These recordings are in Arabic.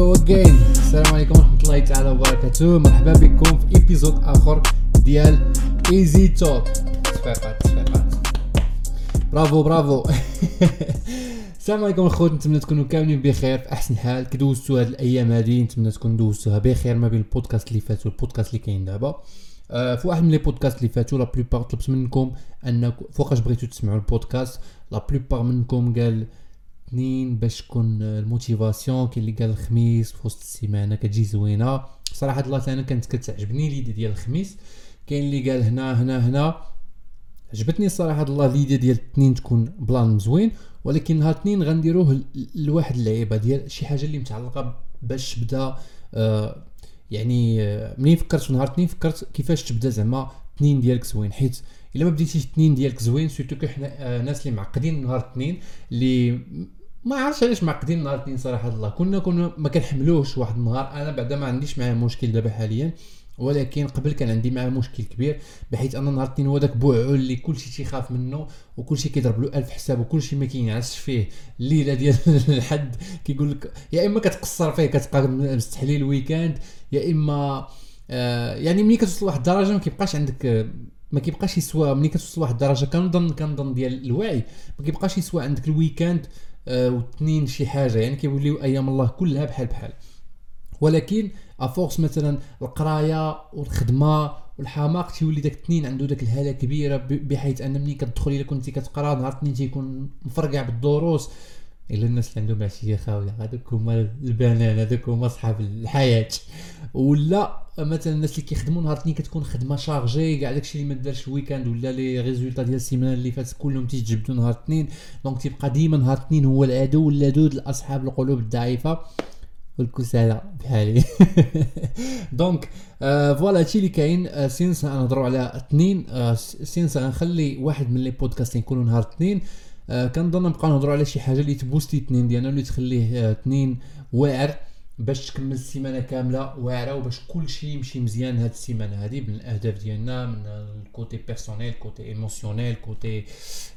go again السلام عليكم ورحمه الله تعالى وبركاته مرحبا بكم في épisode آخر ديال Easy Talk تصفيقات تصفيقات برافو برافو السلام عليكم الخوت نتمنى تكونوا كاملين بخير في أحسن حال. كي دوزتوا هاد الأيام هادي نتمنى تكونوا دوزتوها بخير ما بين البودكاست اللي فات والبودكاست اللي كاين دابا. آه، في واحد من les podcasts اللي فاتوا la plupart طلبت منكم انكم فوقاش بغيتو تسمعوا البودكاست la plupart منكم قال اثنين باش تكون ال motivation كاين اللي قال الخميس في وسط السيمانة كتجي زوينة. صراحة الله أنا كانت كتعجبني l'idée ديال الخميس. كاين اللي قال هنا هنا هنا. عجبتني الصراحه الله l'idée ديال الاثنين تكون plan مزوين ولكن نهار الاثنين غنديروه لواحد اللعيبة ديال شي حاجة اللي متعلقة باش تبدأ آه يعني آه منين فكرت نهار الاثنين؟ فكرت كيفاش تبدأ زعما اثنين ديالك زوين. حيت إلا ما بديتيش اثنين ديالك زوين surtout que حنا آه ناس اللي معقدين نهار الاثنين اللي ما عرفتش علاش معقدين نهار الاثنين صراحة الله كنا كنا ما كنحملوش واحد النهار. أنا بعدا ما عنديش معاه مشكل دابا حاليا ولكن قبل كان عندي معاه مشكل كبير بحيث أن نهار الاثنين هو داك بوعو اللي كلشي تيخاف منه وكلشي كيضرب له ألف حساب وكلشي ما كينعسش فيه الليلة ديال الحد. كيقول لك يا إما كتقصر فيه كتبقى مستحلي ال week-end يا إما آه يعني ملي كتوصل لواحد الدرجة ما كيبقاش عندك ما كيبقاش يسوى ملي كتوصل لواحد الدرجة كنظن كنظن ديال الوعي ما كيبقاش يسوى عندك ال week-end. آه واثنين شي حاجة. يعني كيوليو أيام الله كلها بحال بحال. ولكن à force مثلا القراية والخدمة والحماق تيولي داك الاثنين عنده داك الهالة كبيرة بحيث ان ملي كتدخل إلا كنتي كتقرأ نهار الاثنين تيكون مفرقع بالدروس. إلا الناس اللي عندهم عشية خاوية. هذوك هما البنان هذوك هما صحاب الحياة. ولا مثلا الناس اللي كيخدموا نهار الاثنين كتكون خدمة chargée كاع داكشي اللي ما دارش ال weekend ولا les résultats ديال السيمانة اللي فاتت كلهم تيجبدوا نهار الاثنين. donc تيبقى ديما نهار الاثنين هو العدو اللدود لأصحاب القلوب الضعيفة. والكسالى بحالي. donc voilà هادشي اللي كاين. since غنهضروا على اثنين since غنخلي واحد من les podcasts يكونوا نهار اثنين آه كنظن نبقى نهضروا على شي حاجة اللي تبوستي اثنين ديالنا اللي تخليه آه واعر باش تكمل السيمانة كاملة واعرة وباش كل شيء يمشي مزيان هاد السيمانة هذه من الأهداف ديالنا من ال côté personnel côté émotionnel côté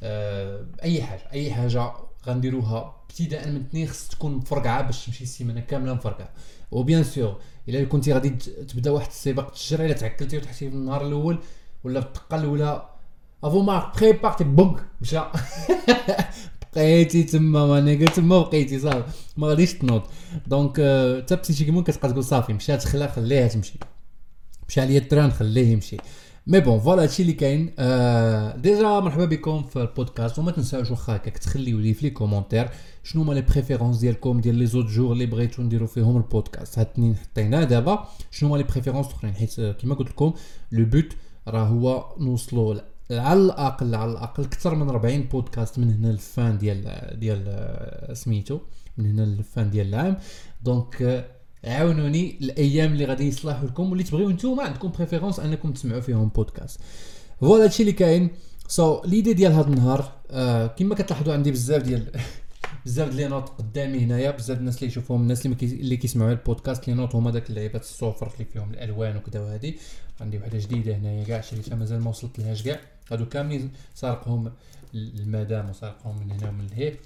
آه أي حاجة أي حاجة غنديروها ابتداء من اثنين خص تكون مفرقعة باش تمشي السيمانة كاملة مفرقعة. و bien sûr إلا كنتي غادي تبدأ واحد السباق تجري إلا تعكلتي وتحتي في النهار الأول ولا في الدقة الأولى à vos marques prêts partez donc مشى بقيتي تما ماني تما بقيتي صافي ما غاديش تنوض donc حتى psychiquement كتبقى تقول صافي مشات خلا خليها تمشي مشى عليا ال train خليه يمشي mais bon voilà هادشي اللي كاين déjà مرحبا بكم في البودكاست وما تنساوش واخا هكاك تخليو لي في les commentaires شنو هما les préférences ديالكم ديال les autres jours اللي بغيتو نديرو فيهم البودكاست هاد اثنين حطينا دابا شنو هما les préférences الاخرين حيت كيما قلت لكم le but راه هو نوصلوا على الأقل على الأقل أكثر من 40 بودكاست من هنا لل fin ديال ديال سميتو من هنا لل fin ديال العام. donc عاونوني الأيام اللي غادي يصلحوا لكم. واللي تبغيو نتوما عندكم préférences أنكم تسمعوا فيهم بودكاست voilà هادشي اللي كاين. so so, l'idée ديال هذا النهار آه كما كتلاحظوا عندي بزاف ديال بزاف ديال notes قدامي هنايا بزاف الناس اللي يشوفوهم الناس اللي, كيسمعوا البودكاست les notes هما داك اللعيبات الصفر اللي فيهم الألوان وكذا وهادي. عندي وحدة جديدة هنايا كاع شريتها مازال ما وصلت لهاش كاع. هادو كاملين سارقهم المدام وسارقهم من هنا ومن لهيه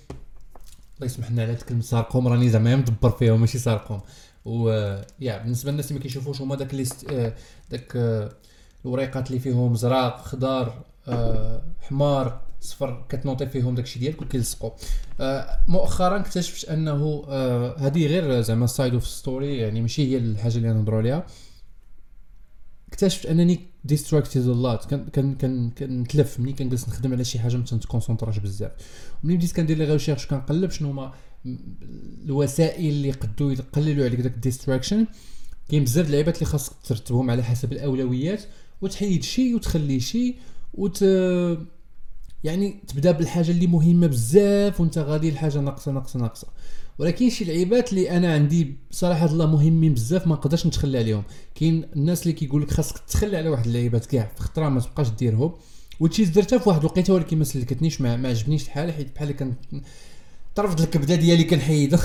الله يسمح لنا على كلمه سارقهم. راني زعما مدبر فيهم ماشي سارقهم. و يا بالنسبة للناس اللي ما كيشوفوش هما داك listes داك الوريقات اللي فيهم زراق خضار حمار صفر كتنوطي فيهم داكشي ديالك وكيلصقوا مؤخرا اكتشفت أنه هذه غير زعما side of story يعني ماشي هي الحاجة اللي نهضروا عليها. اكتشفت أنني distracted a lot كان كان كنتلف ملي كنجلس نخدم على شي حاجة ما تنكونسونطراش بزاف. ملي بديت كندير les recherches كنقلب شنو هما الوسائل اللي يقدروا يقللوا عليك داك ال distraction كاين بزاف اللعيبات اللي خاصك ترتبهم على حسب الأولويات وتحيد شي وتخلي شي وت يعني تبدا بالحاجة اللي مهمه بزاف وانت غادي الحاجة ناقصه ناقصه ناقصه. ولكن شي لعيبات اللي أنا عندي بصراحه الله مهمين بزاف ما نقدرش نتخلى عليهم. كاين الناس اللي كيقول لك خاصك تخلي على واحد اللعيبات كاع في خطرة ما تبقاش ديرهم. وتشيز درتها في واحد الوقيته ولكن ما سلكتنيش ما, ما عجبنيش الحال حيت بحال كان طرفت الكبده ديالي كنحيدها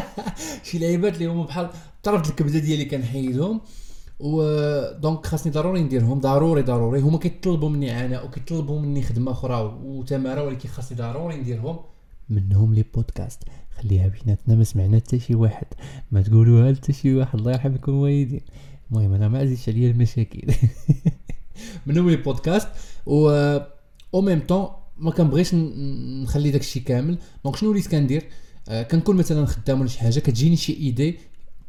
شي لعيبات اللي هما بحال طرفت الكبده ديالي كنحيدهم. و donc خاصني ضروري نديرهم. ضروري ضروري. هما كيطلبوا مني عناء وكيطلبوا مني خدمة أخرى وتمارة ولكن خاصني ضروري نديرهم منهم les podcasts خليها بيناتنا ما سمعنا حتى شي واحد. ما تقولوها حتى شي واحد. الله يرحمكم الوالدين المهم أنا ما عزيزش عليا المشاكل. منهم les podcasts و au même temps ما كنبغيش نخلي داكشي كامل. donc شنو وليت كندير؟ آه كنكون مثلا خدام ولا شي حاجة كتجيني شي idée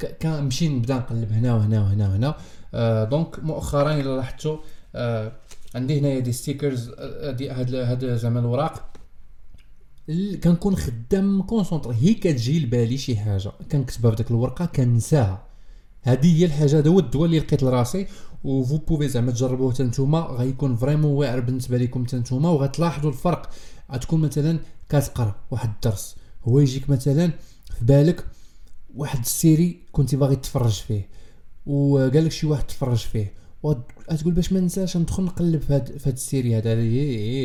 كنمشي نبدا نقلب هنا وهنا وهنا وهنا. آه donc مؤخرا إلا لاحظتوا آه عندي هنايا des stickers آه، des هاد هاد زعما الوراق. كنكون خدام concentré هي كتجي لبالي شي حاجة. كنكتبها في داك الورقة كنساها. هذه هي الحاجة هذا هو الدواء اللي لقيت لراسي. و فو بوفي زعما تجربوه حتى نتوما. غيكون vraiment واعر بالنسبة لكم حتى نتوما. وغتلاحظوا الفرق. غتكون مثلا كتقرأ واحد الدرس. هو يجيك مثلا في بالك واحد ال série كنتي باغي تفرج فيه وقال لك شي واحد تفرج فيه. وتقول باش ما ننساش ندخل نقلب في هاد, في هاد ال série هذا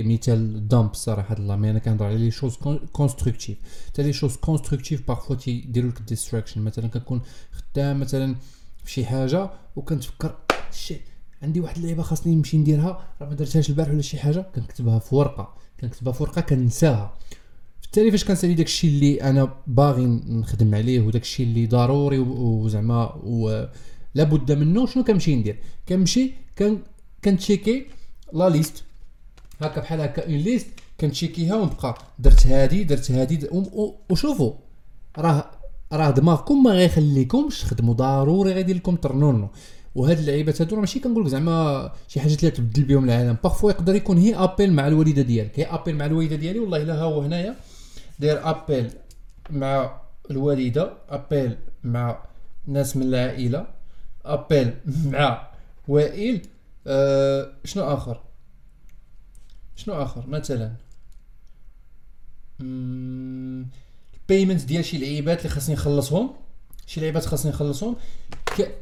مثال dumb الصراحه الله mais أنا كنهضر على les choses constructives حتى les choses constructives parfois تيديروا لك distraction مثلا كنكون خدام مثلا في شي حاجة وكنتفكر شي عندي واحد اللعيبة خاصني نمشي نديرها راه ما درتهاش البارح ولا شي حاجة؟ كنكتبها في ورقة. كنكتبها في ورقة كنساها بالتالي فاش كنسالي داكشي اللي أنا باغي نخدم عليه وداكشي اللي ضروري وزعما لابد منه شنو كنمشي ندير؟ كنمشي كن كنتشيكي la liste. هكا بحال هكا une liste كنتشيكيها ونبقى درت هادي درت هادي وشوفوا راه راه دماغكم ما غيخليكمش تخدموا ضروري غيدير لكم ترنونو. وهاد اللعيبات هادو ماشي كنقول لك زعما شي حاجات اللي تبدل بهم العالم. parfois يقدر يكون هي appel مع الوالدة ديالك هي appel مع الوالدة ديالي والله إلا ها هو هنايا. داير appel مع الوالدة appel مع ناس من العائلة appel مع وائل أه شنو آخر؟ شنو آخر؟ مثلا ال payment ديال شي لعيبات اللي خاصني نخلصهم؟ شي لعيبات خاصني نخلصهم؟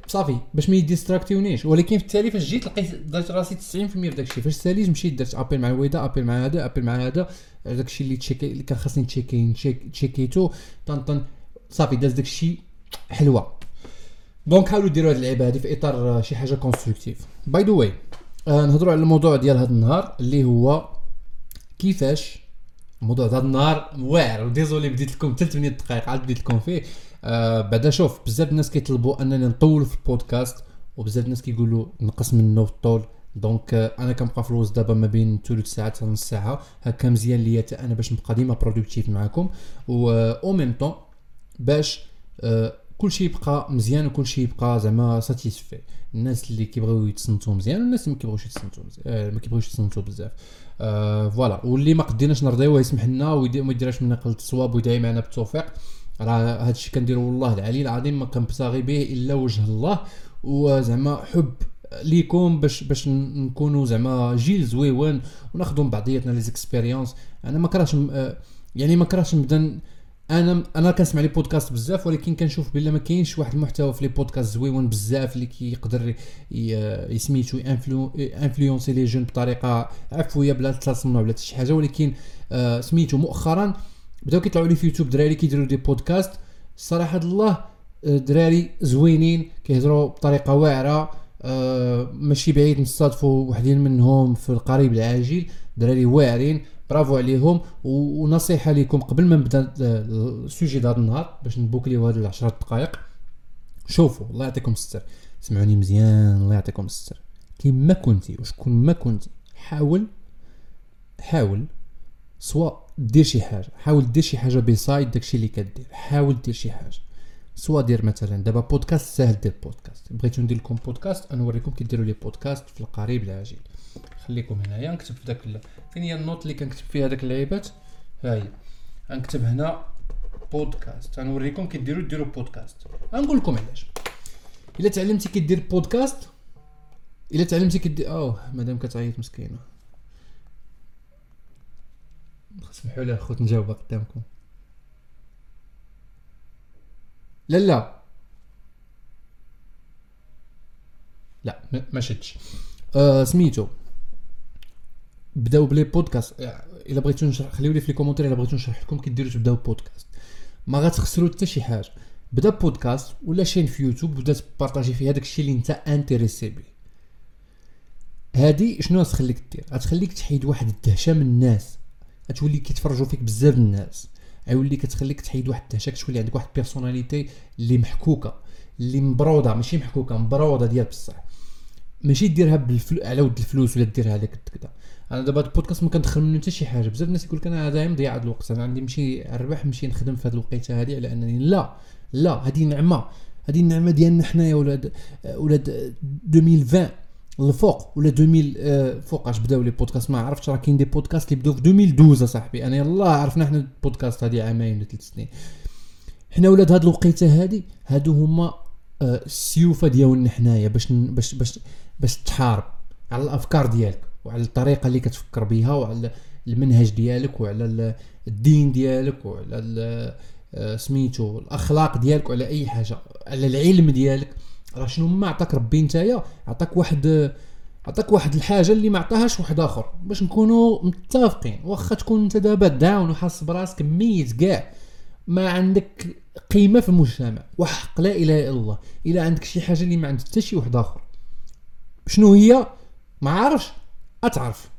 صافي باش ما يديستراكتيونيش. ولكن في التالي فاش جيت لقيت درت راسي 90% في داك الشيء فاش ساليت مشيت درت appel مع الوالدة appel مع هذا appel مع هذا. داك الشيء اللي تشيكي اللي كان خاصني تشيكي تشيكيتو. طن طن. صافي داز داك الشيء حلوة. donc حاولوا ديروا هذه اللعيبة هذه في إطار آه، شي حاجة constructive by the way نهضروا على الموضوع ديال هذا النهار اللي هو كيفاش الموضوع هذا النهار واعر. و désolé بديت لكم 8 دقائق عاد بديت لكم فيه. آه بعدا شوف بزاف الناس كيطلبوا اننا نطول في البودكاست وبزاف الناس كيقولوا نقص منه في الطول. donc آه أنا كنبقى في الوسط دابا ما بين ثلث ساعة حتى نص ساعة. هكا مزيان ليا أنا باش نبقى ديما productive معكم و أو ميم طون باش آه كلشي يبقى مزيان وكلشي يبقى زعما satisfait الناس اللي كيبغيو يتصنتوا مزيان والناس اللي ما كيبغيوش يتصنتوا مزيان آه ما كيبغيوش يتصنتوا بزاف. voilà واللي ما قديناش نرضيوه يسمح لنا وما يديرش منا قلت الصواب ويدعي معنا بالتوفيق. راه هادشي كنديرو والله العلي العظيم ما كنبتغي به إلا وجه الله وزعما حب ليكم باش باش نكونوا زعما جيل زويون وناخذوا بعضياتنا les expériences أنا ما كرهتش آه، يعني ما كرهتش نبدا أنا أنا كنسمع les podcasts بزاف ولكن كنشوف بلا ما كاينش واحد المحتوى في les podcasts زويون بزاف اللي كيقدر يسميتو influencer les jeunes بطريقة عفوية بلا تصنع بلا شي حاجة. ولكن آه سميتو مؤخرا بداو كيطلعوا لي في يوتيوب دراري كيديروا des podcasts. صراحة الله آه، دراري زوينين كيهضروا بطريقة واعرة. آه ماشي بعيد نصادفوا وحدين منهم في القريب العاجل. دراري واعرين برافو عليهم. ونصيحة لكم قبل ما نبدأ ال sujet هذا النهار باش نبوكليو هاد العشرة دقائق. شوفوا الله يعطيكم الستر. سمعوني مزيان الله يعطيكم الستر. كيما كنتي وشكون ما كنتي. حاول حاول سواء دير شي حاجة حاول دير شي حاجة beside داكشي اللي كدير حاول دير شي حاجة. سواء دير مثلا دابا بودكاست ساهل دير بودكاست. بغيتو ندير لكم بودكاست نوريكم كي ديروا les podcasts في القريب العاجل. خليكم هنايا نكتب في داك فين هي النوت اللي كنكتب فيها داك اللعيبات ها هي. غنكتب هنا بودكاست. غنوريكم كي ديروا ديروا بودكاست. غنقول لكم علاش. إلا تعلمتي كدير بودكاست إلا تعلمتي كدير أوه مادام كتعيط مسكينة. سمحوا لي خوت نجاوب قدامكم. لا لا. لا ما شدش آه سميتو. بداو ب les podcasts. إلا بغيتو نشرح خليو لي في les commentaires إلا بغيتو نشرح لكم كديروا تبداو بودكاست. ما غتخسروا حتى شي حاجة. بدأ بودكاست ولا chaîne في يوتيوب بدا تبارطاجي فيه هذاك الشيء اللي انت intéressé بيه هادي شنو غتخليك دير؟ غتخليك تحيد واحد الدهشة من الناس. غتولي كيتفرجوا فيك بزاف الناس. غيولي كتخليك تحيد واحد الدهشه كتولي عندك واحد personnalité اللي محكوكة اللي مبرودة ماشي محكوكة مبرودة ديال بصح. ماشي ديرها بالفلو... على ود الفلوس ولا ديرها على كذا أنا دابا البودكاست ما كندخل منه حتى شي حاجة. بزاف الناس يقول لك أنا هذا مضيع الوقت. أنا عندي نمشي نربح نمشي نخدم في هذه الوقيتة هذه على أنني لا لا هذه نعمة. هذه النعمة ديالنا حنايا ولاد ولاد 2020 الفوق ولا 2000 آه، فوقاش بداو لي بودكاست ما عرفتش راه كاين دي بودكاست اللي بداو في 2012 صاحبي أنا يلاه عرفنا حنا البودكاست هذه عامين ولا ثلاث سنين. حنا ولاد هاد الوقيتة هذه هادو هما آه، السيوفة ديالنا حنايا باش باش باش باش تحارب على الأفكار ديالك وعلى الطريقة اللي كتفكر بها وعلى المنهج ديالك وعلى الدين ديالك وعلى آه، سميتو الأخلاق ديالك وعلى أي حاجة على العلم ديالك. راه شنو ما عطاك ربي نتايا عطاك واحد عطاك واحد الحاجة اللي ما عطاهاش واحد آخر. باش نكونوا متفقين واخا تكون انت دابا داون وحاس براسك ميت كاع ما عندك قيمة في المجتمع. وحق لا إله إلا الله. إلا عندك شي حاجة اللي ما عند حتى شي واحد آخر. شنو هي؟ ما عارفش. أتعرف.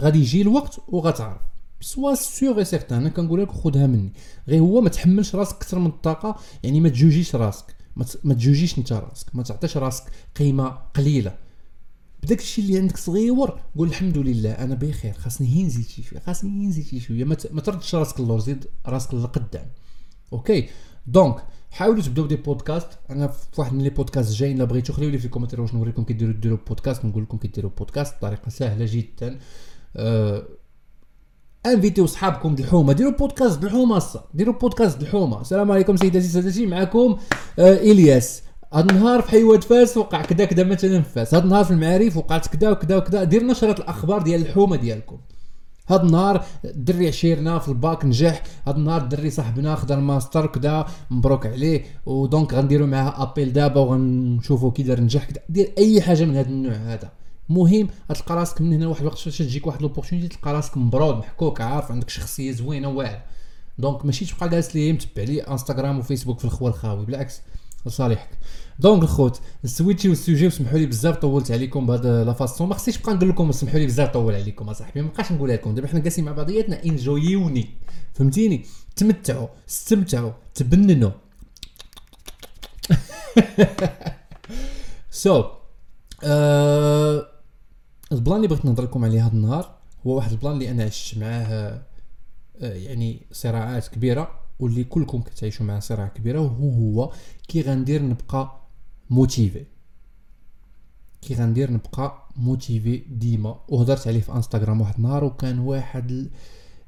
غادي يجي الوقت وغتعرف. sois sûr et certain. أنا كنقول لك خذها مني. غير هو ما تحملش راسك أكثر من الطاقة يعني ما تجوجيش راسك. ما تجوجيش انت راسك ما تعطيش راسك قيمة قليلة. بداك الشيء اللي عندك صغيور قول الحمد لله أنا بخير خاصني هي نزيد شي شوية خاصني هي نزيد شي شوية. ما تردش راسك اللور زيد راسك للقدام. okay؟ donc حاولوا تبداو des podcasts. أنا في واحد من les podcasts جايين الا بغيتو خليو لي في ال commentaires واش نوريكم كيديروا ديروا بودكاست نقول لكم كيديروا بودكاست. بطريقه سهلة جدا. أه انفيتيو صحابكم الحومة. ديروا بودكاست الحومة ديروا بودكاست الحومة. السلام عليكم سيداتي سادتي معكم آه إلياس. هذا النهار في حيوات فاس وقع كذا كذا مثلا في فاس. هذا النهار في المعارف وقعت كذا وكذا وكذا دير نشره الأخبار ديال الحومة ديالكم. هذا النهار الدري عشيرنا في الباك نجح. هذا النهار الدري صاحبنا خدا الماستر كذا مبروك عليه. و donc غنديروا معاه appel دابا وغنشوفوا كي دار نجح كذا دير أي حاجة من هذا النوع هذا. مهم تلقى راسك من هنا واحد الوقت فاش تجيك واحد l'opportunité تلقى راسك مبرود محكوك عارف عندك شخصية زوينة واعر donc ماشي تبقى جالس لي متبع لي انستغرام وفيسبوك في الخوا الخاوي بالعكس لصالحك donc الخوت السويتشي وال sujet وسمحوا لي بزاف طولت عليكم بهذا la façon ما خصنيش نبقى نقول لكم سمحوا لي بزاف طول عليكم أصاحبي ما بقاش نقولها لكم. دابا حنا جالسين مع بعضياتنا انجويوني فهمتيني؟ تمتعوا استمتعوا تبننوا. so so, uh, ال plan اللي بغيت نهضر لكم عليه هذا النهار هو واحد ال plan اللي أنا عشت معاه آه، يعني صراعات كبيرة واللي كلكم كتعيشوا معاه صراع كبيرة وهو هو كي غندير نبقى motivé كي غندير نبقى motivé ديما. وهضرت عليه في انستغرام واحد النهار وكان واحد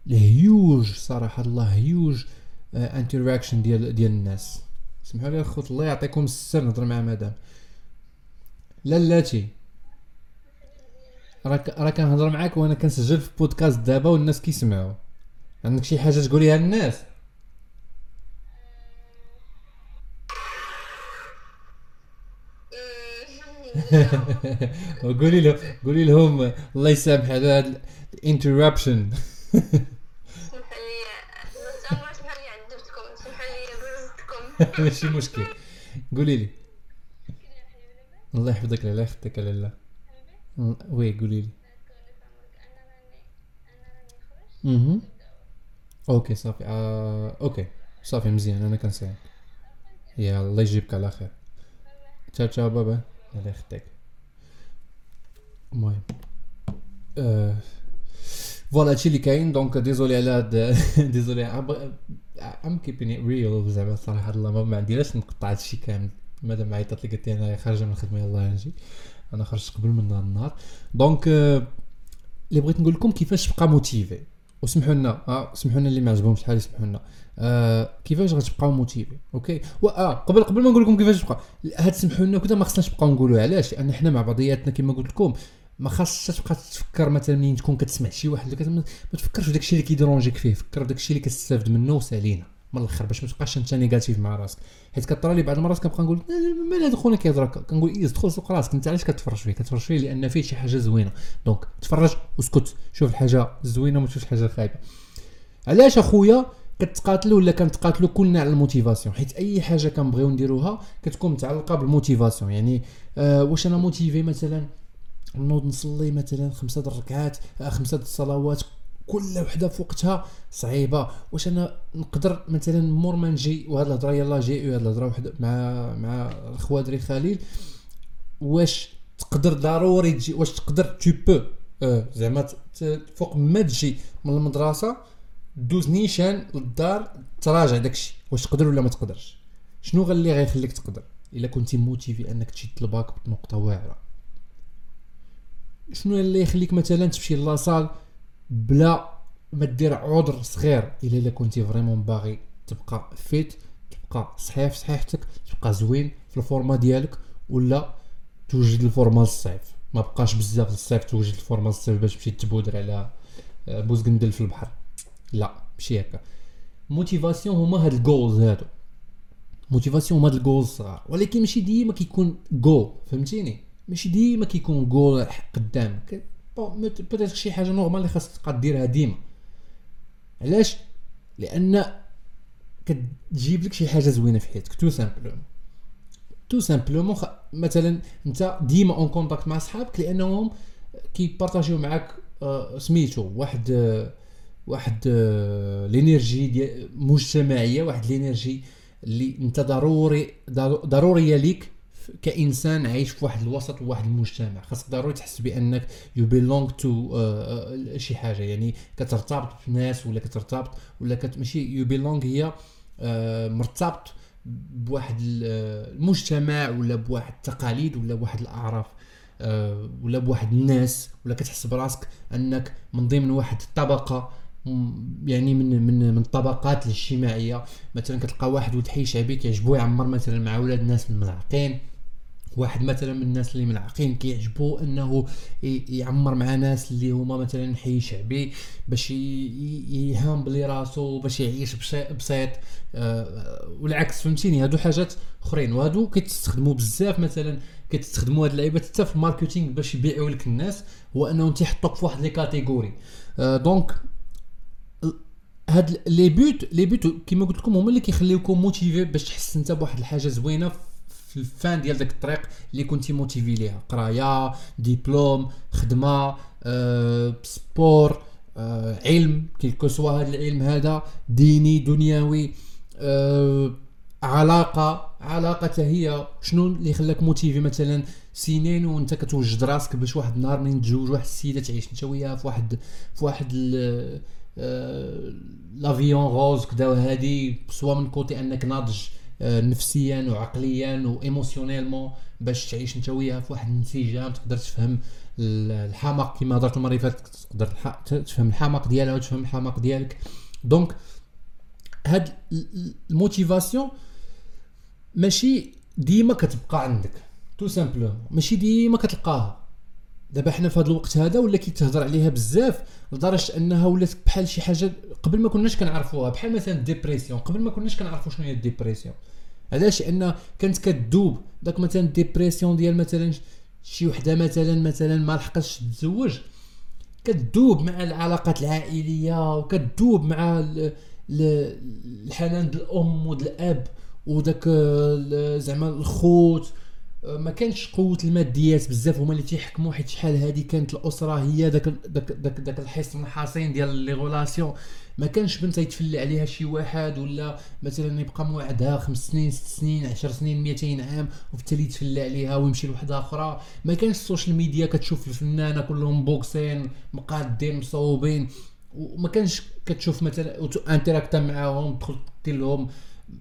الهيوج صراحة الله huge interaction ديال ديال الناس. سمحوا لي الخوت الله يعطيكم السر نهضر مع مدام. لالاتي راك راه كنهضر معاك وأنا كنسجل في بودكاست دابا والناس كيسمعوا. عندك شي حاجة تقوليها للناس؟ قولي له قولي لهم الله يسامح هذا الانتربشن ماشي مشكل. قولي لي. الله يحفظك لا يخطيك لاله oui قولي لي. أها okay صافي. آه. okay. صافي مزيان. أنا كنساعد يا الله يجيبك على خير. تشاو تشاو بابا. الله يخطيك المهم. آه. voilà هادشي اللي كاين. donc désolé على هاد désolé ام كيبين ريل زعما الصراحه الله ما عنديش نقطع هادشي كامل. مادام عيطت لي قلت لي أنا خارجة من الخدمة يلاه نجي. أنا خرجت قبل من النهار. donc آه، اللي بغيت نقول لكم كيفاش تبقى motivé وسمحوا لنا آه سمحوا لنا اللي ما عجبهمش الحال يسمحوا لنا. آه كيفاش غتبقاو motivé OK آه قبل قبل ما نقول لكم كيفاش تبقى. هاد سمحوا لنا كذا ما خصناش نبقاو نقولوا علاش؟ لأن حنا مع بعضياتنا كما قلت لكم ما خاصش تبقى تفكر مثلا منين تكون كتسمع شي واحد ما تفكرش في داكشي اللي كيديرونجيك فيه فكر في داكشي اللي كتستافد منه وسالينا. من الأخر باش ما تبقاش أنت négatif مع راسك. حيت كطرى لي بعض المرات كنبقى نقول مال هذا خونا كيهضر كنقول إيه دخل سوق راسك. أنت علاش كتفرج فيه؟ كتفرج فيه لأن فيه شي حاجة زوينة. donc تفرج واسكت. شوف الحاجة الزوينة وما تشوفش الحاجة الخايبة. علاش أخويا كتقاتلوا ولا كنتقاتلوا كلنا على ال motivation؟ حيت أي حاجة كنبغيو نديروها كتكون متعلقة بال motivation. يعني آه واش أنا motivé مثلا؟ نوض نصلي مثلا خمسة الركعات آه خمسة الصلوات. كل وحدة في وقتها صعيبة. واش أنا نقدر مثلا مور ما نجي وهاد الهضرة يلاه جي وهاد الهضرة وحدة مع مع الخوادري خليل. واش تقدر ضروري تجي واش تقدر تو بو آه زعما فوق ما تجي من المدرسة دوز نيشان للدار تراجع داكشي. واش تقدر ولا ما تقدرش؟ شنو اللي غيخليك تقدر؟ إلا كنتي motivé أنك تشد الباك بنقطة واعرة. شنو اللي يخليك مثلا تمشي la salle بلا ما دير عذر صغير إلا إلا كنتي vraiment باغي تبقى fit تبقى صحيح في صحيحتك تبقى زوين في ال forme ديالك ولا توجد ال forme للصيف. ما بقاش بزاف للصيف توجد ال forme للصيف باش تمشي تبودر على آه، بوزقندل في البحر. لا ماشي هكا. motivation هما هاد ال goals هادو. motivation هما هاد ال goals الصغار ولكن ماشي ديما كيكون جو فهمتيني؟ ماشي ديما كيكون جول قدامك. bon peut-être شي حاجة normal اللي خاصك تبقى ديرها ديما. علاش؟ لأن كتجيب لك شي حاجة زوينة في حياتك tout simplement tout simplement. مثلا أنت ديما en contact مع صحابك لأنهم كي partageيو معاك آه، سميتو واحد آه، واحد آه، l'énergie ديال مجتمعية واحد l'énergie اللي أنت ضروري ضرو- ضرورية ليك. كإنسان عايش في واحد الوسط وواحد المجتمع. خاصك ضروري تحس بأنك you belong to شي حاجة. يعني كترتبط بناس ولا كترتبط ولا ماشي you belong هي آه، مرتبط بواحد آه، المجتمع ولا بواحد التقاليد ولا بواحد الأعراف آه، ولا بواحد الناس ولا كتحس براسك أنك من ضمن واحد الطبقة يعني من من من الطبقات الاجتماعية. مثلا كتلقى واحد ولد حي شعبي كيعجبو يعمر مثلا مع ولاد الناس الملعقين واحد مثلا من الناس اللي ملعقين كيعجبو أنه يعمر مع ناس اللي هما مثلا حي شعبي باش يهامبلي راسو باش يعيش بسيط. آه، والعكس فهمتيني؟ هادو حاجات أخرين. وهادو كيتستخدموا بزاف مثلا كتستخدموا هاد اللعيبات حتى في ال marketing باش يبيعوا لك الناس هو انهم تيحطوك في واحد les catégories آه، donc هاد les buts les buts كيما قلت لكم هما اللي كيخليوكم motivé باش تحس أنت بواحد الحاجة زوينة في ال fin ديال داك الطريق اللي كنتي motivé ليها قراية ديبلوم خدمة آه، sport آه، علم quel que soit هذا العلم هذا ديني دنيوي آه، علاقة. علاقة هي شنو اللي خلاك motivé؟ مثلا سنين وانت كتوجد راسك باش واحد النهار من تزوج واحد السيدة تعيش انت وياها في واحد في واحد ال- آه، la vie en rose كدا وهادي soit من côté أنك ناضج. آه، نفسيا وعقليا و émotionnellement باش تعيش أنت وياها في واحد الانسجام تقدر تفهم ال- الحماق كما هضرت المره اللي فاتت تقدر تفهم الحماق ديالها وتفهم الحماق ديالك. donc هاد ال- ال- ال motivation ماشي ديما كتبقى عندك tout simplement ماشي ديما كتلقاها. دابا حنا في هذا الوقت هذا ولا كيتهضر عليها بزاف لدرجة أنها ولات بحال شي حاجة قبل ما كناش كنعرفوها بحال مثلا ال dépression قبل ما كناش كنعرفوا شنو هي ال dépression علاش؟ لأن كانت كتذوب داك مثلا ال dépression ديال مثلا شي وحدة مثلا مثلا ما لحقتش تتزوج. كتذوب مع العلاقات العائلية وكتذوب مع ال- ال- الحنان ديال الأم وديال الأب وداك زعما الخوت ما كانش قوة الماديات بزاف هما اللي تيحكموا حيت شحال هادي كانت الأسرة هي داك داك داك, داك الحصن الحصين ديال les relations. ما كانش بنت يتفلى عليها شي واحد ولا مثلا يبقى موعدها خمس سنين ست سنين عشر سنين 200 عام وبالتالي يتفلى عليها ويمشي لوحده أخرى. ما كانش ال social media كتشوف الفنانة كلهم بوكسين مقادين مصوبين وما كانش كتشوف مثلا انتراكتا معاهم تدخل لهم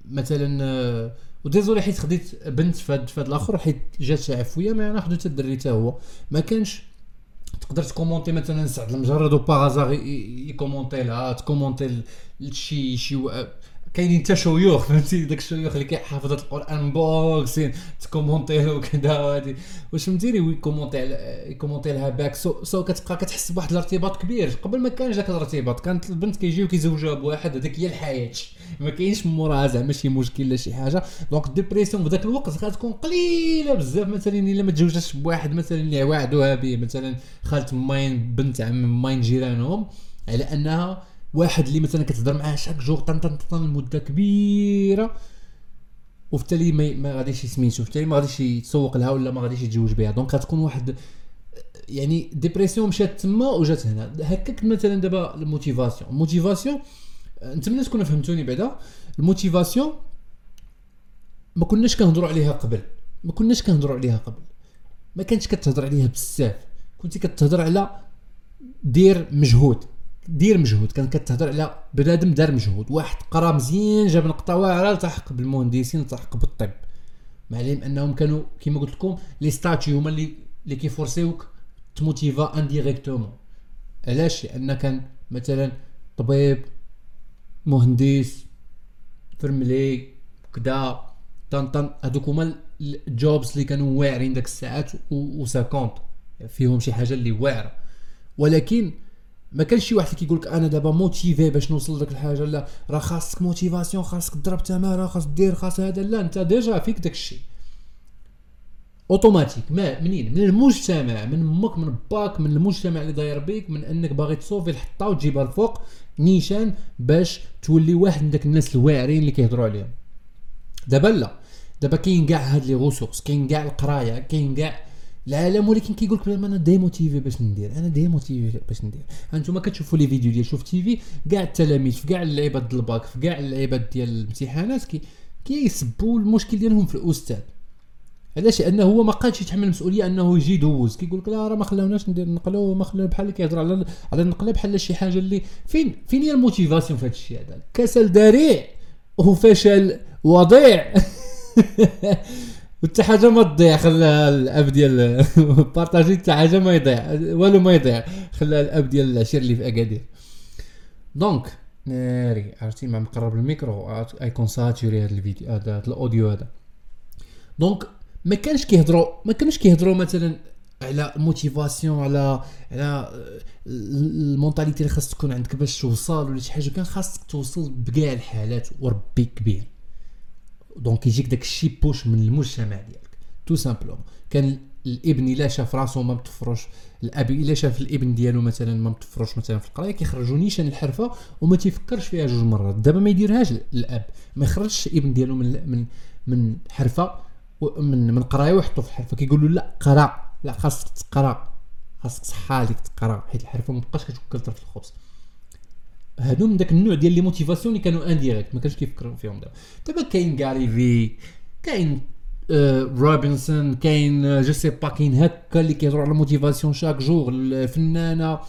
مثلا آه، وديزولي حيت خديت بنت في هاد في هاد الآخر حيت جات عفوية ما أنا خديت الدري حتى هو. ما كانش تقدر تكومونتي مثلا سعد المجرد وباغازار يكومونتي لها تكومونتي لشي شي كاينين حتى شيوخ فهمتي؟ داك الشيوخ اللي كيحفظ القرآن بوكسين تكومونتي له وكذا وهادي واش فهمتيني؟ ويكومونتي يكومونتي لها باك سو, سو كتبقى كتحس بواحد الارتباط كبير. قبل ما كانش داك الارتباط كانت البنت كيجي وكيزوجوها بواحد هذيك هي الحياة. ما كاينش موراها زعما شي مشكل لا شي حاجة. دونك الديبرسيون في ذاك الوقت غتكون قليلة بزاف. مثلا إلا ما تزوجتش بواحد مثلا اللي واعدوها به مثلا خالة ماين بنت عم ماين جيرانهم على أنها واحد اللي مثلا كتهضر معاه شاك جور طن طن طن لمدة كبيرة وبالتالي ما, ما غاديش سميتو بالتالي ما غاديش يتسوق لها ولا ما غاديش يتزوج بها. دونك غتكون واحد يعني dépression مشات تما وجات هنا. هكاك مثلا دابا ال motivation. ال motivation نتمنى تكونوا فهمتوني بعدا. الموتيفاسيون ما كناش كنهضروا عليها قبل. ما كناش كنهضروا عليها قبل. ما كانتش كتهضر عليها بزاف. كنتي كتهضر على دير مجهود. دير مجهود. كان كتهضر على بنادم دار مجهود. واحد قرا مزيان جاب نقطة واعرة التحق بالمهندسين التحق بالطب مع العلم أنهم كانوا كما قلت لكم les statuts هما اللي اللي كيفورسيوك تموتيفا indirectement علاش؟ لأن كان مثلا طبيب مهندس فرملي كدا طن طن. هذوك هما ال jobs اللي كانوا واعرين داك الساعات وساكونت فيهم شي حاجة اللي واعرة. ولكن ما كانش شي واحد اللي كيقول لك أنا دابا motivé باش نوصل لك الحاجة لا راه خاصك motivation خاصك تضرب تماره خاص دير خاص هذا لا أنت déjà فيك داك الشيء automatiquement منين؟ من المجتمع من أمك من باك من المجتمع اللي داير بيك من أنك باغي تصوفي الحطة وتجيبها الفوق نيشان باش تولي واحد من داك الناس الواعرين اللي كيهضروا عليهم. دابا لا. دابا كاين كاع هاد les ressources كاين كاع القراية كاين كاع العالم ولكن كيقول لك أنا démotivé باش ندير أنا démotivé باش ندير. أنتم كتشوفوا les vidéos ديال شوف تي في كاع التلاميذ في كاع اللعيبات ديال الباك في كاع اللعيبات ديال الامتحانات كي كيسبوا المشكل ديالهم في الأستاذ. علاش؟ لأنه هو ما قادش يتحمل المسؤولية أنه يجي يدوز. كيقول لك لا راه ما خلاوناش ندير نقلو ما خلاو بحال كيهضر على على النقله بحال شي حاجة اللي فين فين هي ال motivation في هذا الشيء هذا؟ كسل ذريع وفشل وضيع. وحتى حاجة ما تضيع خلى الأب ديال partager حتى حاجة ما يضيع والو ما يضيع خلى الأب ديال العشير اللي في أكادير. donc ناري عرفتي مع مقرب الميكرو ايكون saturé هذا الفيديو هذا ال audio هذا. donc ما كانش كيهضروا ما كانوش كيهضروا مثلا على motivation على على ال mentalité اللي خاص تكون عندك باش توصل ولا شي حاجة كان خاصك توصل بكاع الحالات وربي كبير. donc يجيك داك الشي بوش من المجتمع ديالك tout simplement كان الابن الا شاف راسو ما متفروش الاب الا شاف الابن ديالو مثلا ما متفروش مثلا في القرايه كيخرجوا نيشان الحرفه وما تيفكرش فيها جوج مرات دابا ما يديرهاش الاب ما يخرجش الابن ديالو من من من حرفه من من قرايه ويحطو في الحرفه كيقول له لا قرا لا خاصك تقرا خاصك صحالك تقرا حيت الحرفه ما تبقاش كتوكل طرف الخبز هادو من داك النوع ديال les motivations اللي كانوا indirectes ما كانش كيفكروا فيهم دابا. دابا كاين Gary Vee كاين آه روبنسون كاين je sais pas كاين هكا اللي كيهضروا على motivation chaque jour الفنانة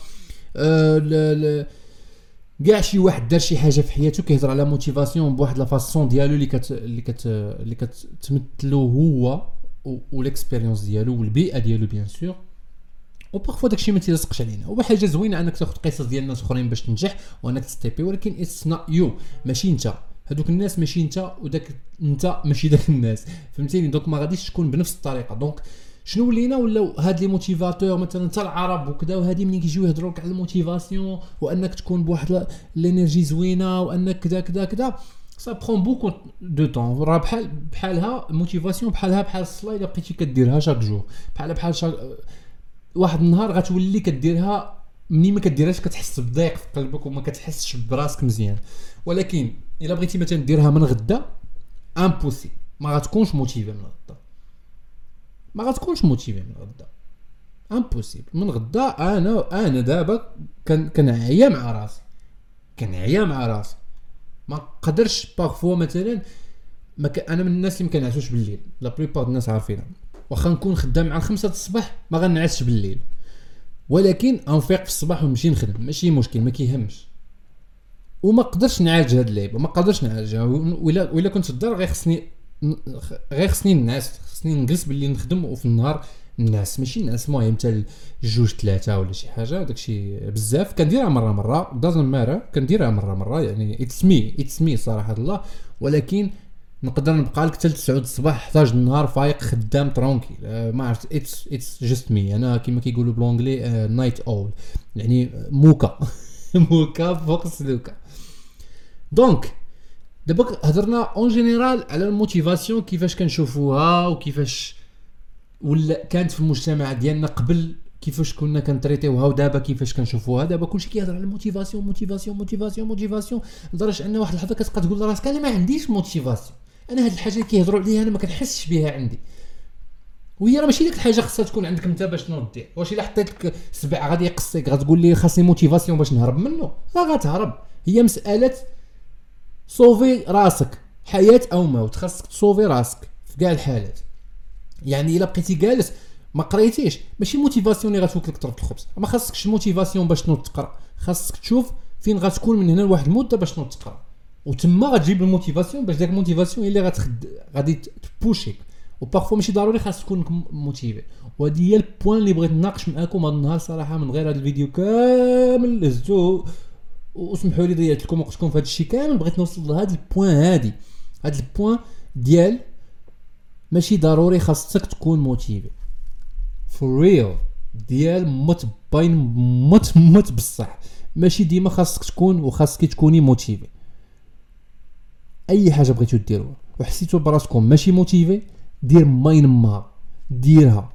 آه كاع شي واحد دار شي حاجة في حياته كيهضر على motivation بواحد la façon ديالو اللي كت اللي كت اللي كتمثلو هو وال expérience ديالو والبيئة ديالو bien sûr و parfois داكشي ما تيلصقش علينا. هو حاجة زوينة أنك تاخذ قصص ديال الناس أخرين باش تنجح وانك تستيبي ولكن it's not you ماشي أنت. هذوك الناس ماشي أنت وداك أنت ماشي داك الناس. فهمتيني؟ donc ما غاديش تكون بنفس الطريقة. donc شنو ولينا؟ ولاو هاد les motivateurs مثلا حتى العرب وكذا وهادي ملي كيجيو يهضروا لك على ال motivation وانك تكون بواحد l'énergie زوينة وانك كذا كذا كذا ça prend beaucoup de temps راه بحال بحالها ال motivation بحالها بحال الصلاة إلا بقيتي كديرها chaque jour بحال بحال chaque واحد النهار غتولي كديرها منين ما كديرهاش كتحس بضيق في قلبك وما كتحسش براسك مزيان. ولكن إلا بغيتي مثلا ديرها من غدا impossible ما غتكونش motivé من غدا. ما غتكونش motivé من غدا. impossible من غدا أنا أنا دابا كنعيا مع راسي. كنعيا مع راسي. ما قدرش parfois مثلا ما. أنا من الناس اللي ما كنعسوش بالليل. la plupart الناس عارفين واخا نكون خدام مع الخمسة الصباح ما غنعسش بالليل. ولكن انفيق في الصباح ونمشي نخدم ماشي مشكل ما كيهمش. وما قدرش نعالج هاد اللعيبة ما قدرش نعالجها. ولا ولا كنت في الدار غير خصني غير خصني نعس خصني نجلس باللي نخدم. وفي النهار الناس ماشي الناس المهم حتى جوج ثلاثة ولا شي حاجة داكشي بزاف. كنديرها مرة مرة doesn't matter كنديرها مرة مرة. يعني it's me it's me صراحة الله. ولكن نقدر نبقى لك حتى 9 الصباح 11 النهار فايق خدام tranquille أه ما عرفت it's it's just me أنا كيما كيقولوا ب l'anglais night owl يعني موكا. موكا فوق السلوكة. donc دابا هضرنا en général على ال motivation كيفاش كنشوفوها وكيفاش ولا كانت في المجتمع ديالنا قبل كيفاش كنا كنتريتيوها ودابا كيفاش كنشوفوها. دابا كلشي كيهضر على ال motivation motivation motivation motivation لدرجة أن واحد اللحظة كتبقى تقول لراسك أنا ما عنديش motivation أنا هاد الحاجة اللي كيهضروا عليها أنا ما كنحسش بها عندي. وهي راه ماشي ديك الحاجة خاصها تكون عندك أنت باش تنوض دير واش إلا حطيت لك سبع غادي يقصيك غتقول لي خاصني motivation باش نهرب منه؟ راه غتهرب. هي مسألة صوفي راسك. حياة أو موت. خاصك تصوفي راسك في كاع الحالات. يعني إلا بقيتي جالس ما قريتيش ماشي motivation اللي غتوكلك تربط الخبز. ما خاصكش motivation باش تنوض تقرأ. خاصك تشوف فين غتكون من هنا لواحد المدة باش تنوض تقرأ. وتما غتجيب ال motivation باش داك ال motivation هي اللي غتخد غادي ت pousser ك و parfois ماشي ضروري خاص تكون motivé وهذه هي ال point اللي بغيت نناقش معاكم هذا النهار صراحة من غير هذا الفيديو كامل لزتو وسمحوا لي ضيعت لكم وقتكم في هذا الشيء كامل بغيت نوصل لهذا ال point هادي هذا ال point ديال ماشي ضروري خاصك تكون motivé for real ديال موت باين موت موت بصح ماشي ديما خاصك تكون وخاصك تكوني موتيفي أي حاجة بغيتو ديروها وحسيتو براسكم ماشي موتيفي دير ما ديرها.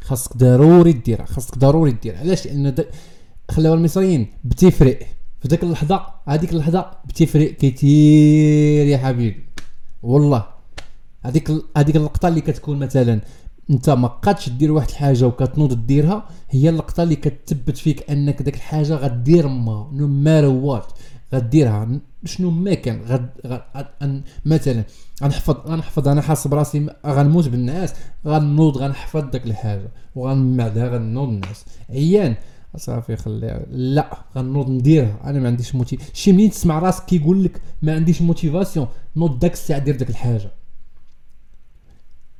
خاصك ضروري ديرها خاصك ضروري ديرها. علاش؟ لأن خلاو المصريين بتفرق. في ذاك اللحظة هذيك اللحظة بتفرق كثير يا حبيبي. والله. هذيك هذيك اللقطة اللي كتكون مثلا أنت ما قادش دير واحد الحاجة وكتنوض ديرها هي اللقطة اللي كتثبت فيك أنك داك الحاجة غدير no matter what غديرها. شنو ما كان غد, غد... مثلا غنحفظ غنحفظ أنا حاسب راسي غنموت بالناس غنوض غنحفظ داك الحاجة وغنمن بعدها غنوض الناس عيان! صافي خليها لا غنوض نديرها. أنا ما عنديش motif شي منين تسمع راسك كيقول لك ما عنديش motivation نوض داك الساعة دير داك الحاجة.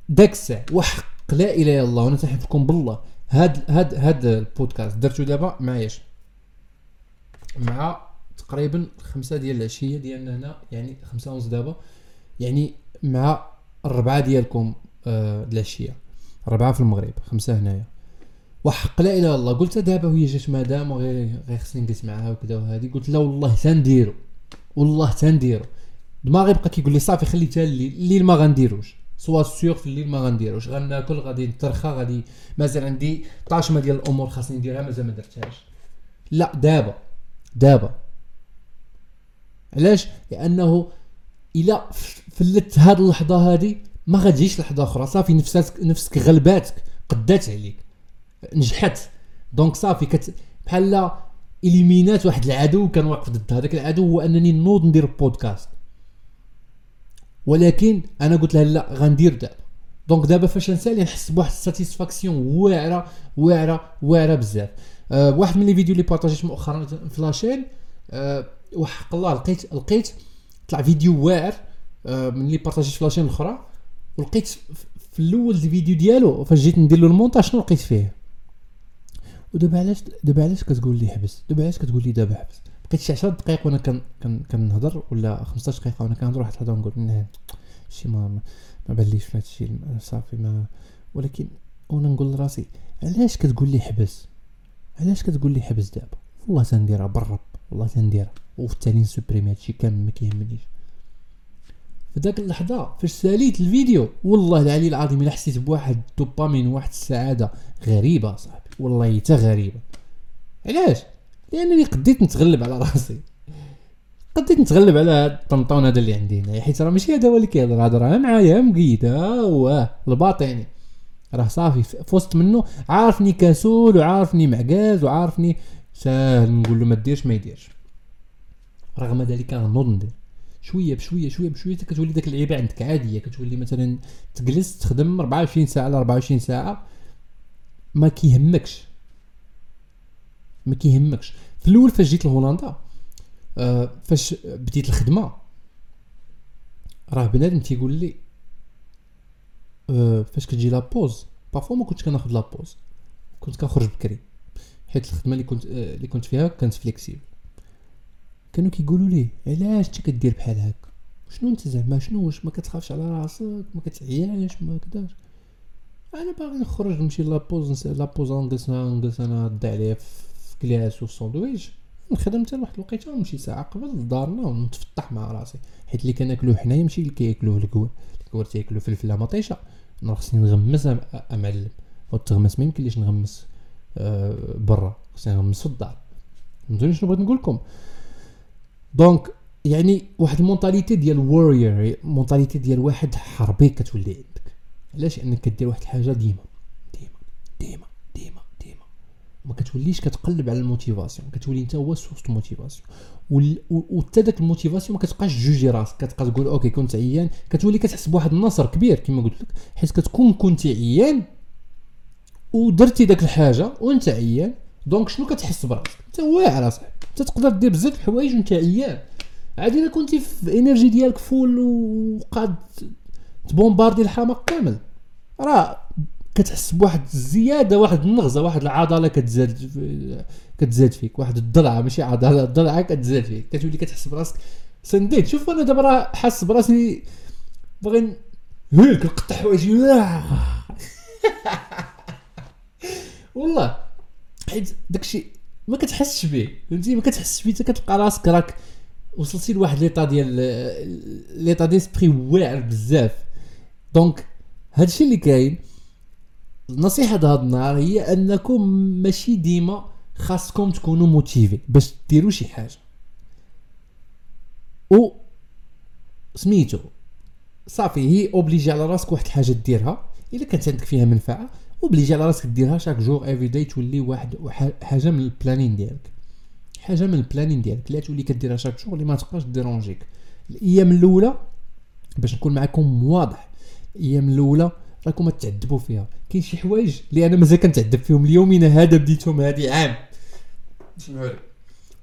داك الساعة وحق لا إله إلا الله وأنا بالله. هاد هاد هاد البودكاست درتو دابا معاياش مع تقريبا خمسة ديال العشية ديالنا هنا يعني خمسة ونص دابا يعني مع الربعة ديالكم آه العشية. ربعة في المغرب خمسة هنايا. وحق لا إله إلا الله. قلت دابا وهي جات مدام وغير غير خصني نجلس معاها وكذا وهذه. قلت لا والله تنديرو. والله تنديرو. دماغي بقى كيقول لي صافي خليتها الليل. الليل ما غنديروش. سوا سيغ في الليل ما غنديروش. غناكل غادي نترخى غادي مازال عندي طاشمة ديال الأمور خاصني نديرها مازال ما درتهاش. لا دابا. دابا. علاش؟ لأنه إلا فلت هاد اللحظة هادي ما غتجيش لحظة أخرى. صافي نفسك نفسك غلباتك قدات عليك نجحت. دونك صافي كت بحال إليمينات واحد العدو كان واقف ضد هذاك العدو هو أنني نوض ندير بودكاست. ولكن أنا قلت لها لا غندير دابا. donc دابا فاش نسالي نحس بواحد ال satisfaction واعره واعره واعرة بزاف. أه واحد من les vidéos اللي بارطاجيت مؤخرا في la chaîne أه وحق الله لقيت لقيت طلع فيديو واعر أه من اللي بارطاجيت في la chaîne الأخرى ولقيت في الأول الفيديو ديالو فاش جيت ندير له المونتاج شنو لقيت فيه؟ ودابا علاش دابا علاش كتقول لي حبس؟ دابا علاش كتقول لي دابا حبس؟ بقيت شي 10 دقائق وأنا كن كن كنهضر ولا 15 دقيقة وأنا كنهضر واحد الهضره ونقول نعم شي ما ما باليش في هادشي صافي ما ولكن وأنا نقول لراسي علاش كتقول لي حبس؟ علاش كتقول لي حبس دابا؟ والله تنديرها بالرب والله تنديرها. وفي التالي نسوبريمي هادشي كامل ما كيهمنيش. في ذاك اللحظة فاش ساليت الفيديو والله العلي العظيم إلا حسيت بواحد الدوبامين واحد السعادة غريبة صاحبي والله حتى غريبة. علاش؟ لأنني قديت نتغلب على راسي. قديت نتغلب على الطنطون هذا اللي عندي هنا حيت راه ماشي هذا هو اللي كيهضر هذا راه معايا مقيد ها هو الباطني. راه صافي فوسط منه عارفني كسول وعارفني معكاز وعارفني ساهل نقول له ما ديرش ما يديرش. رغم ذلك غنوض ندير شوية بشوية شوية بشوية كتولي داك اللعيبه عندك عادية. كتولي مثلا تجلس تخدم 24 ساعة على 24 ساعة ما كيهمكش. ما كيهمكش. في الأول فاش جيت لهولندا آه فاش بديت الخدمة راه بنادم تيقول لي آه فاش كتجي la pause parfois ما كنتش كناخذ la pause كنت كنخرج بكري. حيت الخدمة اللي كنت آه اللي كنت فيها كانت flexible كانوا كيقولوا لي علاش انت كدير بحال هكا شنو انت زعما شنو واش ما كتخافش على راسك ما كتعياش ما كداش أنا باغي نخرج نمشي لابوز لابوز نجلس نجلس أنا نضيع عليها في كلاس وفي ساندويتش نخدم حتى لواحد الوقيته ونمشي ساعة قبل لدارنا ونتفتح مع راسي. حيت اللي كناكلو حنايا ماشي اللي كياكلوه الكوار الكوار تياكلو فلفلة مطيشة. أنا خصني نغمس امعلم وتغمس ما يمكنليش نغمس أه برا خصني نغمس في الدار. فهمتوني شنو بغيت نقول لكم donc يعني واحد ال mentalité ديال warrior mentalité ديال واحد حربي كتولي عندك. علاش؟ لأنك كدير واحد الحاجة ديما ديما ديما ديما ديما. ما كتوليش كتقلب على ال motivation كتولي انت هو source motivation وحتى داك ال motivation ما كتبقاش جوجي راسك كتبقى تقول okay كنت عيان. كتولي كتحس بواحد النصر كبير كما قلت لك حيت كتكون كنت عيان ودرتي داك الحاجة وانت عيان donc شنو كتحس براسك انت واعر اصاحبي انت تقدر دير بزاف الحوايج وانت عيان. عادي إلا كنتي في energy ديالك full وقاد تبومباردي الحماق كامل راه كتحس بواحد الزيادة واحد النغزة واحد العضلة كتزاد كتزاد فيك واحد الضلعة ماشي عضلة الضلعة كتزاد فيك. كتولي كتحس براسك سنديت. شوف أنا دابا راه حاس براسي باغي هيك نقطع حوايجي. والله. حيت داكشي ما كتحسش به فهمتي ما كتحسش به كتبقى راسك راك وصلتي لواحد l'état ديال l'état d'esprit واعر بزاف. donc هادشي اللي كاين النصيحة هذا النهار هي أنكم ماشي ديما خاصكم تكونوا motivé باش ديروا شي حاجة. و سميتو صافي هي obliger على راسك واحد الحاجة ديرها إلا كانت عندك فيها منفعة. obliger على راسك ديرها chaque jour every day تولي واحد حاجة من ال planning ديالك. حاجة من ال planning ديالك. اللي تولي كديرها chaque jour اللي ما تبقاش ت déranger ك. الأيام الأولى باش نكون معكم واضح. الأيام الأولى راكم تعذبوا فيها. كاين شي حوايج اللي أنا مازال كنتعذب فيهم اليومين هذا بديتهم هذه عام.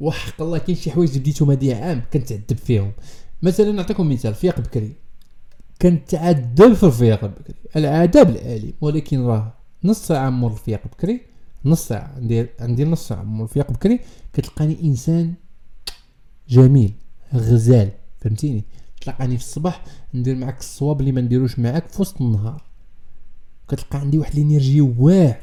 وحق الله كاين شي حوايج بديتهم هذه عام كنتعذب فيهم. مثلا نعطيكم مثال فيق بكري. كنتعذب في الفيق بكري. العذاب الأليم ولكن راه نص ساعه مور الفيق بكري نص ساعه ندير عندي نص ساعه مور الفيق بكري كتلقاني إنسان جميل غزال فهمتيني؟ تلقاني في الصباح ندير معك الصواب اللي ما نديروش معاك في وسط النهار. كتلقى عندي واحد ال energy واعر.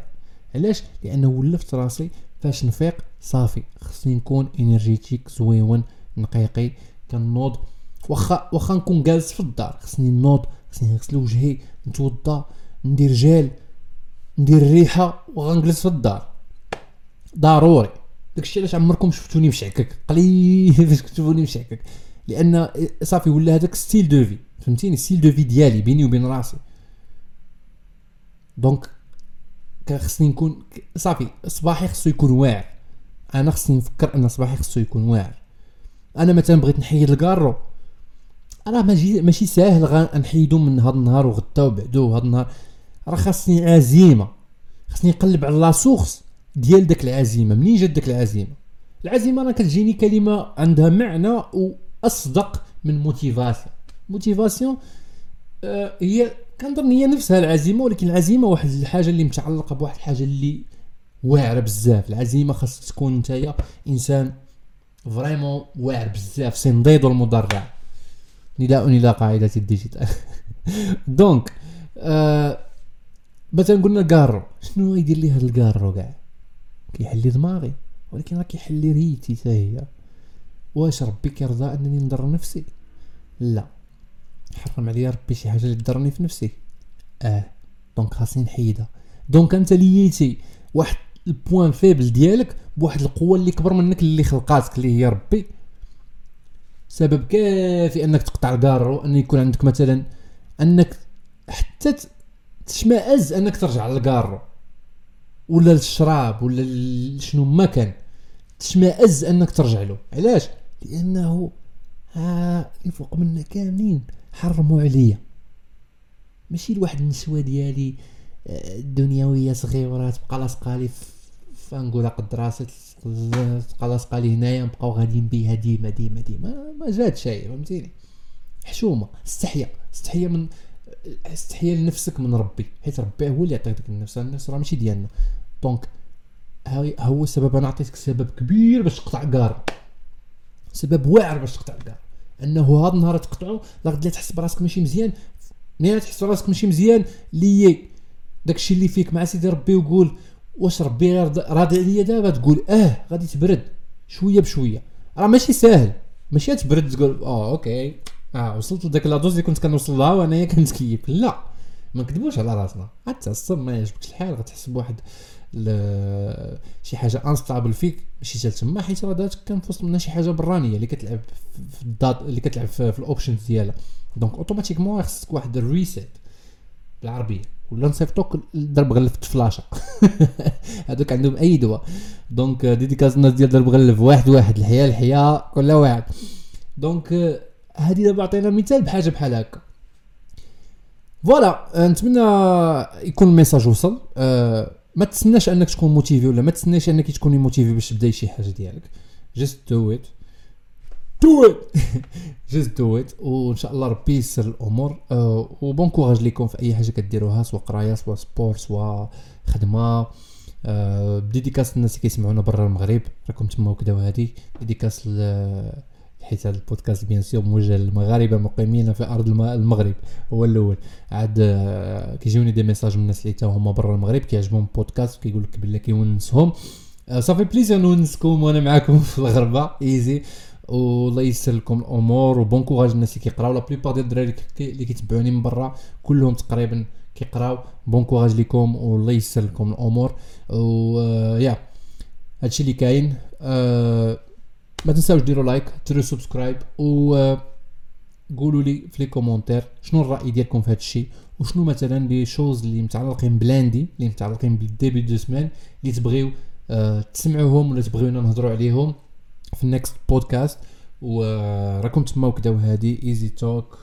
علاش؟ لأنه ولفت راسي فاش نفيق صافي. خصني نكون énergétique زوين نقي كنوض. واخا واخا نكون جالس في الدار. خصني نوض خصني نغسل وجهي نتوضا ندير جيل. ندير الريحة وغنجلس في الدار. ضروري. داكشي علاش عمركم شفتوني مشعكك. قليل فاش كتشوفوني مشعكك. لأن صافي ولا هذاك style de vie. فهمتيني؟ style de vie ديالي بيني وبين راسي. donc خصني نكون صافي صباحي خصو يكون واعر. أنا خصني نفكر أن صباحي خصو يكون واعر. أنا مثلا بغيت نحيد الكارو. راه ماشي ماشي ساهل غنحيدو من هذا النهار وغدا وبعدو هذا النهار راه خاصني عزيمه خصني نقلب على la source ديال داك العزيمه منين جات داك العزيمه العزيمه راه كتجيني كلمة عندها معنى واصدق من motivation موتيفاسيون آه هي كنظن هي نفسها العزيمه ولكن العزيمه واحد الحاجة اللي متعلقة بواحد الحاجة اللي واعرة بزاف. العزيمه خاصك تكون نتايا إنسان فريمون واعر بزاف سنضيد المدرع نداء إلى قاعدة الديجيتال. دونك آه مثلا قلنا كارو شنو يدير لي هذا الكارو كاع كيحل لي دماغي. ولكن راه كيحل لي ريتي حتى هي واش ربي كيرضى أنني نضر نفسي؟ لا. حرم عليا ربي شي حاجة اللي تضرني في نفسي. آه. donc خاصني نحيدها. donc أنت ليتي واحد ال point faible ديالك بواحد القوة اللي كبر منك اللي خلقاتك اللي هي ربي. سبب كافي أنك تقطع الكارو أن يكون عندك مثلا أنك حتى تشمئز أنك ترجع للكارو ولا للشراب ولا شنو ما كان. تشمئز أنك ترجع له. علاش؟ لأنه ها الفوق منا كاملين حرموا عليا. ماشي لواحد النسوة ديالي آه، الدنيويه صغيرة تبقى لاصقة لي فنقولها قد راسي تبقى لاصقة لي هنايا نبقاو غاديين بيها ديما ديما ديما. ما جات شيء فهمتيني؟ حشومة استحيا استحيا من استحيا لنفسك من ربي حيت ربي هو اللي يعطيك ديك النفس النفس راه ماشي ديالنا. donc هو السبب أنا عطيتك سبب كبير باش تقطع كارو سبب واعر باش تقطع كارو أنه هذا النهار تقطعو لا غادي تحس براسك ماشي مزيان. ملي تحس براسك ماشي مزيان لي داكشي اللي فيك مع سيدي ربي وقول واش ربي راضي عليا دابا؟ تقول آه غادي تبرد. شوية بشوية. راه ماشي ساهل. ماشي تبرد تقول آه okay. آه وصلت لذاك la dose اللي كنت كنوصل لها وانايا كنتكيف لا ما نكذبوش على راسنا غتعصب ما يعجبكش الحال غتحس بواحد شي حاجة انستابل فيك ماشي حتى تما حيت راه في وسط منها شي حاجة برانيه اللي كتلعب في الدات اللي كتلعب في, في الاوبشنز ديالها دونك اوتوماتيكمون خصك واحد الريسيت بالعربيه ولا نصيفطوك ضرب غلف فلاشه هذوك عندهم اي دواء دونك ديديكاز الناس ديال ضرب غلف واحد واحد الحياة الحياة كل واحد دونك هذه دابا عطينا مثال بحاجة بحال هكا. voilà نتمنى يكون ال message وصل. أه ما تسناش أنك تكون motivé ولا ما تسناش أنك تكوني motivée باش تبدأي شي حاجة ديالك. just do it do it just do it وإن شاء الله ربي يسر الأمور. أه و bon courage ليكم في أي حاجة كديروها سواء قراية سواء sport سواء خدمة. أه dédicace الناس اللي كيسمعونا برا المغرب. راكم تما وكذا وهادي. dédicace حيت هذا ال podcast bien sûr موجه للمغاربة المقيمين في أرض المغرب. هو الأول. عاد آه، كيجيوني des messages من الناس اللي تا هما برا المغرب كيعجبهم البودكاست كيقول لك بلي كيونسهم. صافي plaisir نونسكم وأنا معاكم في الغربة. easy والله يسر لكم الأمور. و bon courage الناس اللي كيقراو. la plupart ديال الدراري اللي كيتبعوني من برا كلهم تقريبا كيقراو. bon courage لكم والله يسر لكم الأمور. و آه، هادشي اللي كاين. أه ما تنساوش ديروا like ديروا subscribe و قولوا لي في les commentaires شنو الرأي ديالكم في هذا الشيء وشنو مثلا les choses اللي متعلقين ب lundi اللي متعلقين بال début de semaine اللي تبغيو آه تسمعوهم ولا تبغيونا نهضروا عليهم في ال next podcast وراكم تما وكدا وهادي easy talk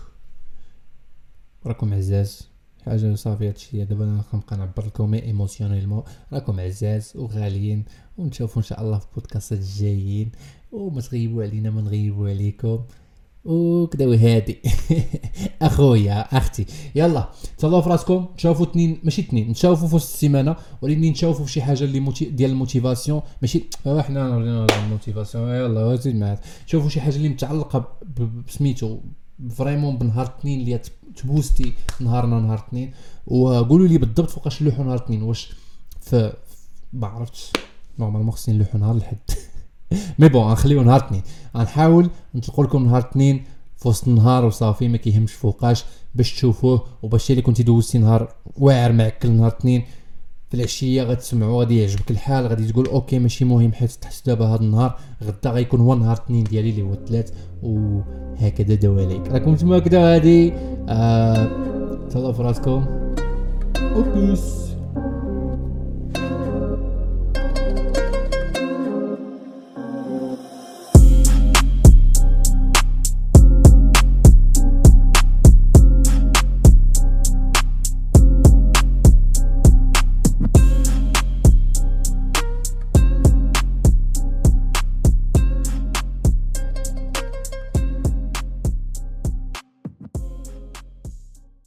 راكم عزاز. حاجة صافي هادشي دابا أنا كنبقى نعبر لكم ايموسيونيلمون راكم عزاز وغاليين ونشوفوا إن شاء الله في بودكاستات الجايين. وما تغيبوا علينا ما نغيبوا عليكم. وكذا وهادي. أخويا أختي. يلا تهلاو في راسكم. تشوفوا اثنين ماشي اثنين نشوفوا في وسط السيمانة. ولكن نشوفوا في شي حاجة اللي موتي ديال الموتيفاسيون. ماشي حنا الموتيفاسيون. يلا زيد معاك. شوفوا شي حاجة اللي متعلقة بسميتو. فريمون بنهار اثنين اللي تبوستي نهارنا نهار اثنين وقولوا لي بالضبط فوقاش نلوحوا نهار اثنين واش في ما عرفتش. نورمالمون خصني نلوحوا نهار الحد. مي بون غنخليو نهار اثنين. غنحاول نطلقوا لكم نهار اثنين في وسط النهار وصافي ما كيهمش فوقاش باش تشوفوه وباش اللي كنتي دوزتي نهار واعر معكل نهار اثنين في العشية غتسمعوا غادي يعجبك الحال غادي تقول أوكي ماشي مهم حيت تحس دابا هذا النهار غدا غيكون هو نهار اثنين ديالي اللي هو الثلاث وهكذا دواليك راكم تما هكذا غادي؟ آه تهلاو في راسكم. وبيس